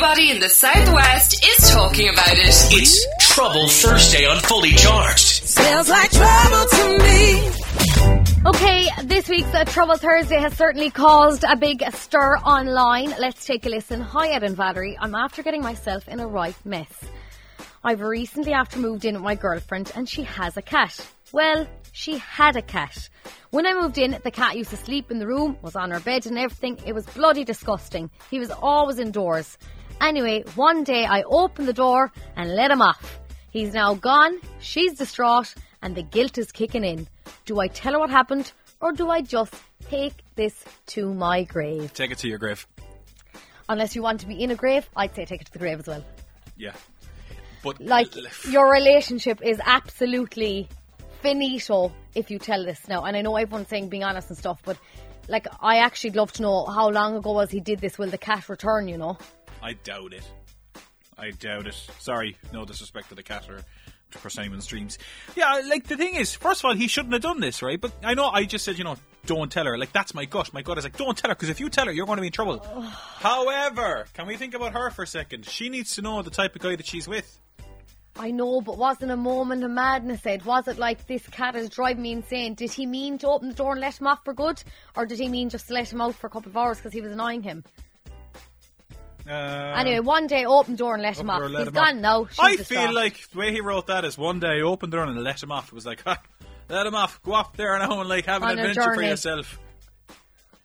Everybody in the Southwest is talking about it. It's Trouble Thursday on Fully Charged. Smells like trouble to me. Okay, this week's uh, Trouble Thursday has certainly caused a big stir online. Let's take a listen. Hi, Ed and Valerie. I'm after getting myself in a right mess. I've recently after moved in with my girlfriend and she has a cat. Well, she had a cat. When I moved in, the cat used to sleep in the room, was on her bed and everything. It was bloody disgusting. He was always indoors. Anyway, one day I opened the door and let him off. He's now gone, she's distraught, and the guilt is kicking in. Do I tell her what happened, or do I just take this to my grave? Take it to your grave. Unless you want to be in a grave, I'd say take it to the grave as well. Yeah. But Like, your relationship is absolutely finito if you tell this now. And I know everyone's saying being honest and stuff, but like, I actually love to know how long ago was he did this. Will the cat return, you know? I doubt it. I doubt it. Sorry, no disrespect to the cat or to Chris Simon's dreams. Yeah, like the thing is, first of all, he shouldn't have done this, right? But I know I just said, you know, don't tell her. Like that's my gut. My gut is like, don't tell her because if you tell her, you're going to be in trouble. However, can we think about her for a second? She needs to know the type of guy that she's with. I know, but wasn't a moment of madness, Ed? Was it like this cat is driving me insane? Did he mean to open the door and let him off for good? Or did he mean just to let him out for a couple of hours because he was annoying him? Uh, anyway, one day, open door and let him off. Let He's him gone off. now. I feel like the way he wrote that is one day open door and let him off. It was like, let him off. Go off there now and like have an On adventure for yourself.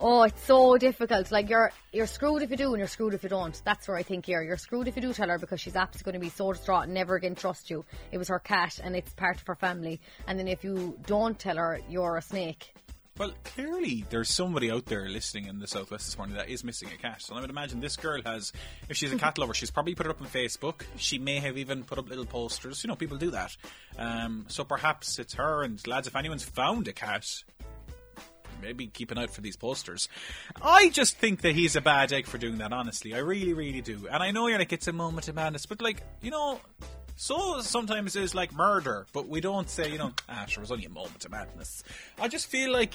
Oh, it's so difficult. Like you're you're screwed if you do and you're screwed if you don't. That's where I think here. You're screwed if you do tell her because she's absolutely going to be so distraught and never again trust you. It was her cat and it's part of her family. And then if you don't tell her, you're a snake. Well, clearly there's somebody out there listening in the southwest this morning that is missing a cat. And I would imagine this girl has, if she's a cat lover, she's probably put it up on Facebook. She may have even put up little posters. You know, people do that. Um, so perhaps it's her. And lads, if anyone's found a cat, maybe keep an eye out for these posters. I just think that he's a bad egg for doing that. Honestly, I really, really do. And I know you're like it's a moment of madness, but like you know. So sometimes it's like murder, but we don't say, you know, ah, sure, it was only a moment of madness. I just feel like,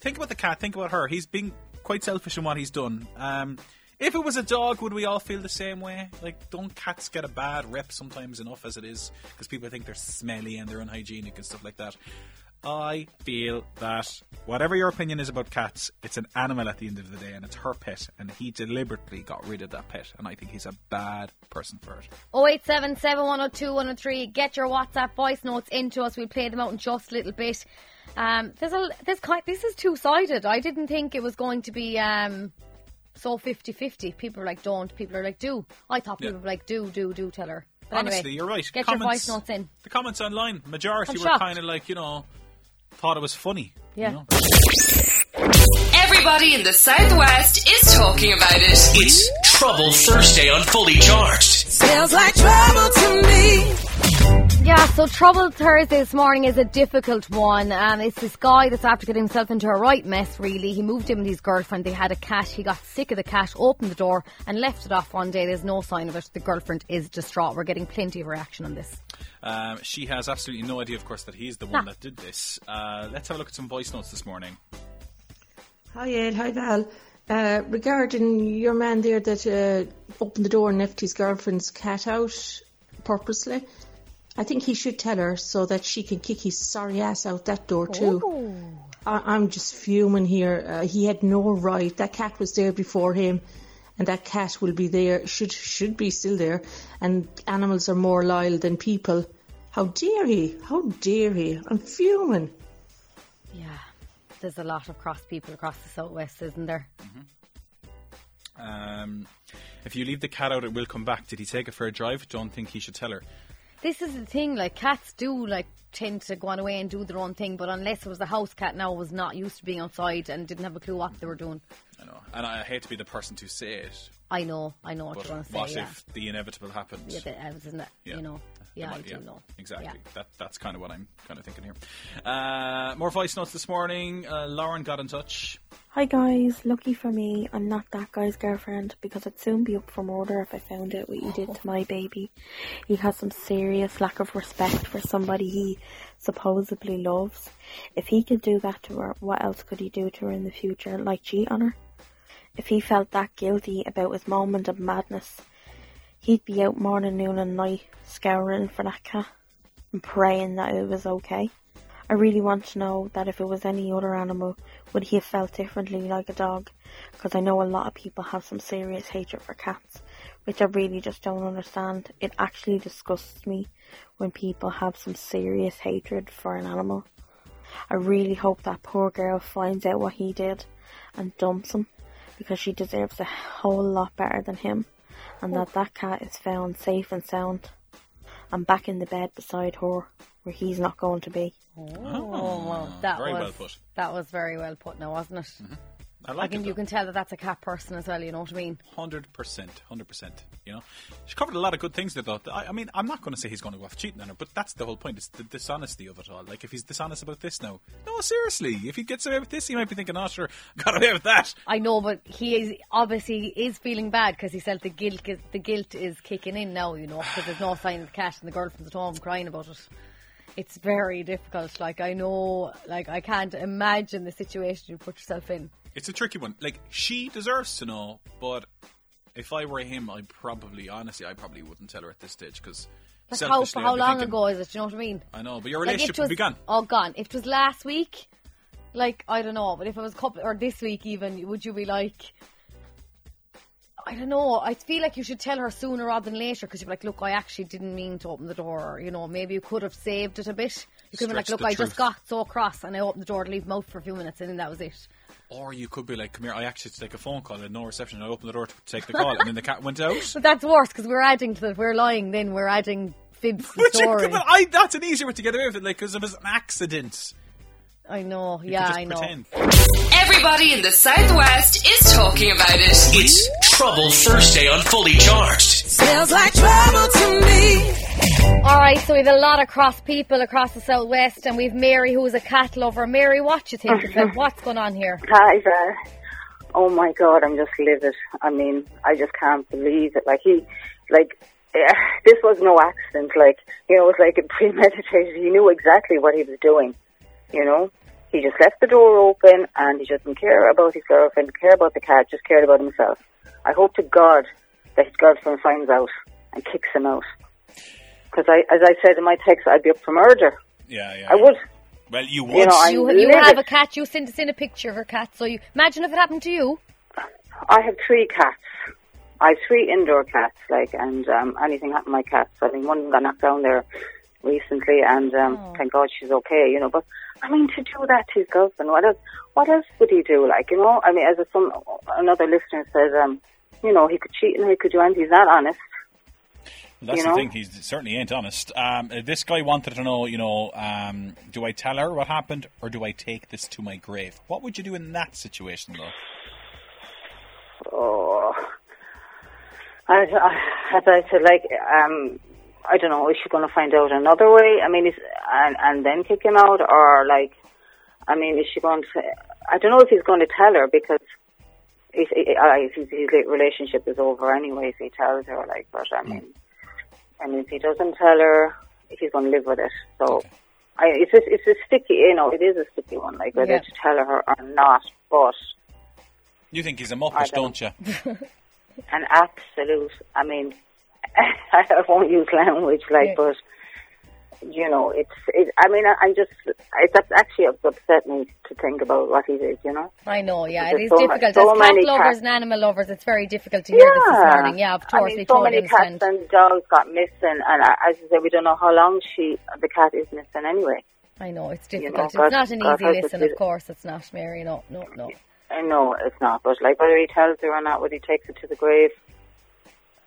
think about the cat, think about her. He's been quite selfish in what he's done. Um, if it was a dog, would we all feel the same way? Like, don't cats get a bad rep sometimes enough as it is? Because people think they're smelly and they're unhygienic and stuff like that. I feel that whatever your opinion is about cats, it's an animal at the end of the day and it's her pet, and he deliberately got rid of that pet, and I think he's a bad person for it. 0877 102 103. Get your WhatsApp voice notes into us. We'll play them out in just a little bit. Um, there's a there's quite this is two sided. I didn't think it was going to be um, so 50 50. People are like, don't. People are like, do. I thought people Yeah. were like, do, do, do, tell her. But Honestly, anyway, you're right. Get Comments- your voice notes in. The comments online, majority I'm were kind of like, you know, thought it was funny. you Yeah. know? Everybody in the Southwest is talking about it. It's Trouble Thursday on Fully Charged. Smells like trouble to me. Yeah, so Trouble Thursday this morning is a difficult one. Um, it's this guy that's after getting himself into a right mess, really. He moved in with his girlfriend. They had a cat. He got sick of the cat, opened the door, and left it off one day. There's no sign of it. The girlfriend is distraught. We're getting plenty of reaction on this. Um, she has absolutely no idea, of course, that he's the one Nah. that did this. Uh, let's have a look at some voice notes this morning. Hi Ed, hi Val. Uh, regarding your man there that uh, opened the door and left his girlfriend's cat out purposely, I think he should tell her so that she can kick his sorry ass out that door too. I- I'm just fuming here. Uh, he had no right. That cat was there before him, and that cat will be there. Should should be still there. And animals are more loyal than people. How dare he? How dare he? I'm fuming. Yeah, there's a lot of cross people across the southwest, isn't there? Um, if you leave the cat out, it will come back. Did he take it for a drive? Don't think he should tell her. This is the thing. Like cats do like tend to go on away and do their own thing, but unless it was a house cat, now was not used to being outside and didn't have a clue what they were doing. I know, and I hate to be the person to say it, I know, I know what but you're going to say. what yeah. if the inevitable happened? Yeah, that was in that, Yeah. you know. Yeah, Am I do know. Exactly. Yeah. That that's kind of what I'm kind of thinking here. Uh, more voice notes this morning. Uh, Lauren got in touch. Hi guys, lucky for me, I'm not that guy's girlfriend because I'd soon be up for murder if I found out what you did to my baby. He has some serious lack of respect for somebody he supposedly loves. If he could do that to her, what else could he do to her in the future, like cheat on her? If he felt that guilty about his moment of madness, He'd be out morning, noon, and night scouring for that cat and praying that it was okay. I really want to know that if it was any other animal, would he have felt differently like a dog? Because I know a lot of people have some serious hatred for cats, which I really just don't understand. It actually disgusts me when people have some serious hatred for an animal. I really hope that poor girl finds out what he did and dumps him because she deserves a whole lot better than him and that that cat is found safe and sound and back in the bed beside her where he's not going to be. Oh, well, that very was well put. that was very well put. Now, wasn't it? I I like can, it. you can tell that that's a cat person as well. You know what I mean? Hundred percent, hundred percent. You know, she covered a lot of good things there. Though I, I mean, I'm not going to say he's going to go off cheating on her, but that's the whole point. It's the dishonesty of it all. Like if he's dishonest about this now, no, seriously, if he gets away with this, he might be thinking, "Oh, sure, got away with that." I know, but he is obviously is feeling bad because he felt the guilt. The guilt is kicking in now. You know, because there's no sign of the cat and the girlfriend's at home crying about it. It's very difficult. Like I know, like I can't imagine the situation you put yourself in. It's a tricky one. Like she deserves to know, but if I were him, I probably, honestly, I probably wouldn't tell her at this stage because. Like how how long ago is it? Do you know what I mean? I know, but your Like, relationship it was, would be gone. Oh, gone. If it was last week, like I don't know, but if it was couple or this week even, would you be like? I don't know. I feel like you should tell her sooner rather than later because you're like, look, I actually didn't mean to open the door. You know, maybe you could have saved it a bit. You could have been like, look, I truth. just got so cross and I opened the door to leave him out for a few minutes and then that was it. Or you could be like, "Come here, I actually had to take a phone call, I had no reception. I opened the door to take the call, and then the cat went out." But that's worse because we're adding to that. We're lying. Then we're adding fibs to the Which, story. but I, that's an easier way to get away with it, like because it was an accident. I know. You yeah, could just I know. pretend. Everybody in the Southwest is talking about it. It's Trouble Thursday on Fully Charged. Smells like trouble to me. All right, so we've a lot of cross people across the southwest, and we've Mary, who is a cat lover. Mary, what do you think it? What's going on here? Hi there. Oh my god, I'm just livid. I mean, I just can't believe it. Like he, like, eh, this was no accident. Like, you know, it was like premeditated. He knew exactly what he was doing. You know, he just left the door open and he just didn't care about his girlfriend, didn't care about the cat, just cared about himself. I hope to God that his girlfriend finds out and kicks him out. Because I, as I said in my text, I'd be up for murder. Yeah, yeah. I would. Well, you would. You know, You, you have a cat. You sent us in a picture of her cat. So you imagine if it happened to you. I have three cats. I have three indoor cats, like, and um, anything happened to my cats. I mean, one of them got knocked down there recently, and um, thank God she's okay, you know. But I mean, to do that to his girlfriend, what else? What else would he do? Like, you know, I mean, as a, some another listener says, um, you know, he could cheat and he could do anything. He's not honest. That's you the thing. He certainly ain't honest. Um, uh, this guy wanted to know, you know, um, do I tell her what happened or do I take this to my grave? What would you do in that situation, though? Oh, I, I, as I said, like, um, I don't know. Is she going to find out another way? I mean, is and and then kick him out, or like, I mean, is she going to? I don't know if he's going to tell her because if, if his, his relationship is over anyway. If he tells her, like, but I mean, I mean, if he doesn't tell her, he's going to live with it. So. I, it's a, it's a sticky, you know, it is a sticky one, like whether Yeah. to tell her or not. But You think he's a muppet, don't don't you? an absolute. I mean, I won't use language like, Yeah. but you know, it's. It, I mean, I, I'm just. It's actually upset me to think about what he did. You know. I know, yeah, it is so difficult. so As cat lovers cats. and animal lovers, it's very difficult to hear this this morning. Yeah, of I course, mean, we so many cats understand. and dogs got missing, and uh, as I said, we don't know how long she, the cat, is missing anyway. I know it's you know, difficult. God- it's not an God easy listen, of course. It's not, Mary. No, no, no. I know it's not, but like whether he tells her or not, whether he takes it to the grave,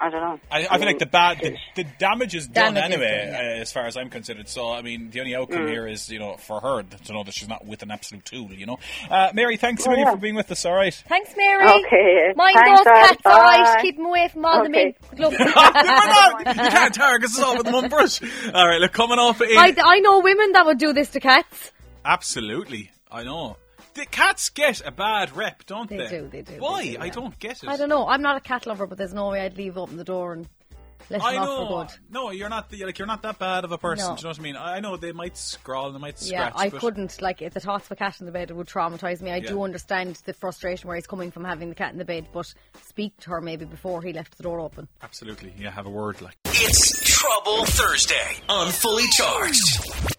I don't know. I, I feel like the bad, the, the damage is done Damage is anyway, done, yeah. uh, as far as I'm considered. So, I mean, the only outcome Mm. here is, you know, for her to know that she's not with an absolute tool. You know, uh, Mary, thanks a Oh, million yeah. for being with us. All right. Thanks, Mary. Okay, Mind thanks, those cats, all right? Keep them away from all the men. Look, We're not- you can't tell because it's all with the one brush. All right, look, coming off in. I, I know women that would do this to cats. Absolutely, I know. The cats get a bad rep, don't They they? do, they do, they Why? do, I don't get it. I don't know. I'm not a cat lover, but there's no way I'd leave open the door and let I him know. off for good. No, you're not. the- Like you're not that bad of a person. No. Do you know what I mean? I know they might scrawl and they might scratch. Yeah. I but couldn't. Like, if the thoughts of a cat in the bed it would traumatise me. I do understand the frustration where he's coming from having the cat in the bed, but speak to her maybe before he left the door open. Absolutely. Yeah, have a word. Like. It's Trouble Thursday on Fully Charged.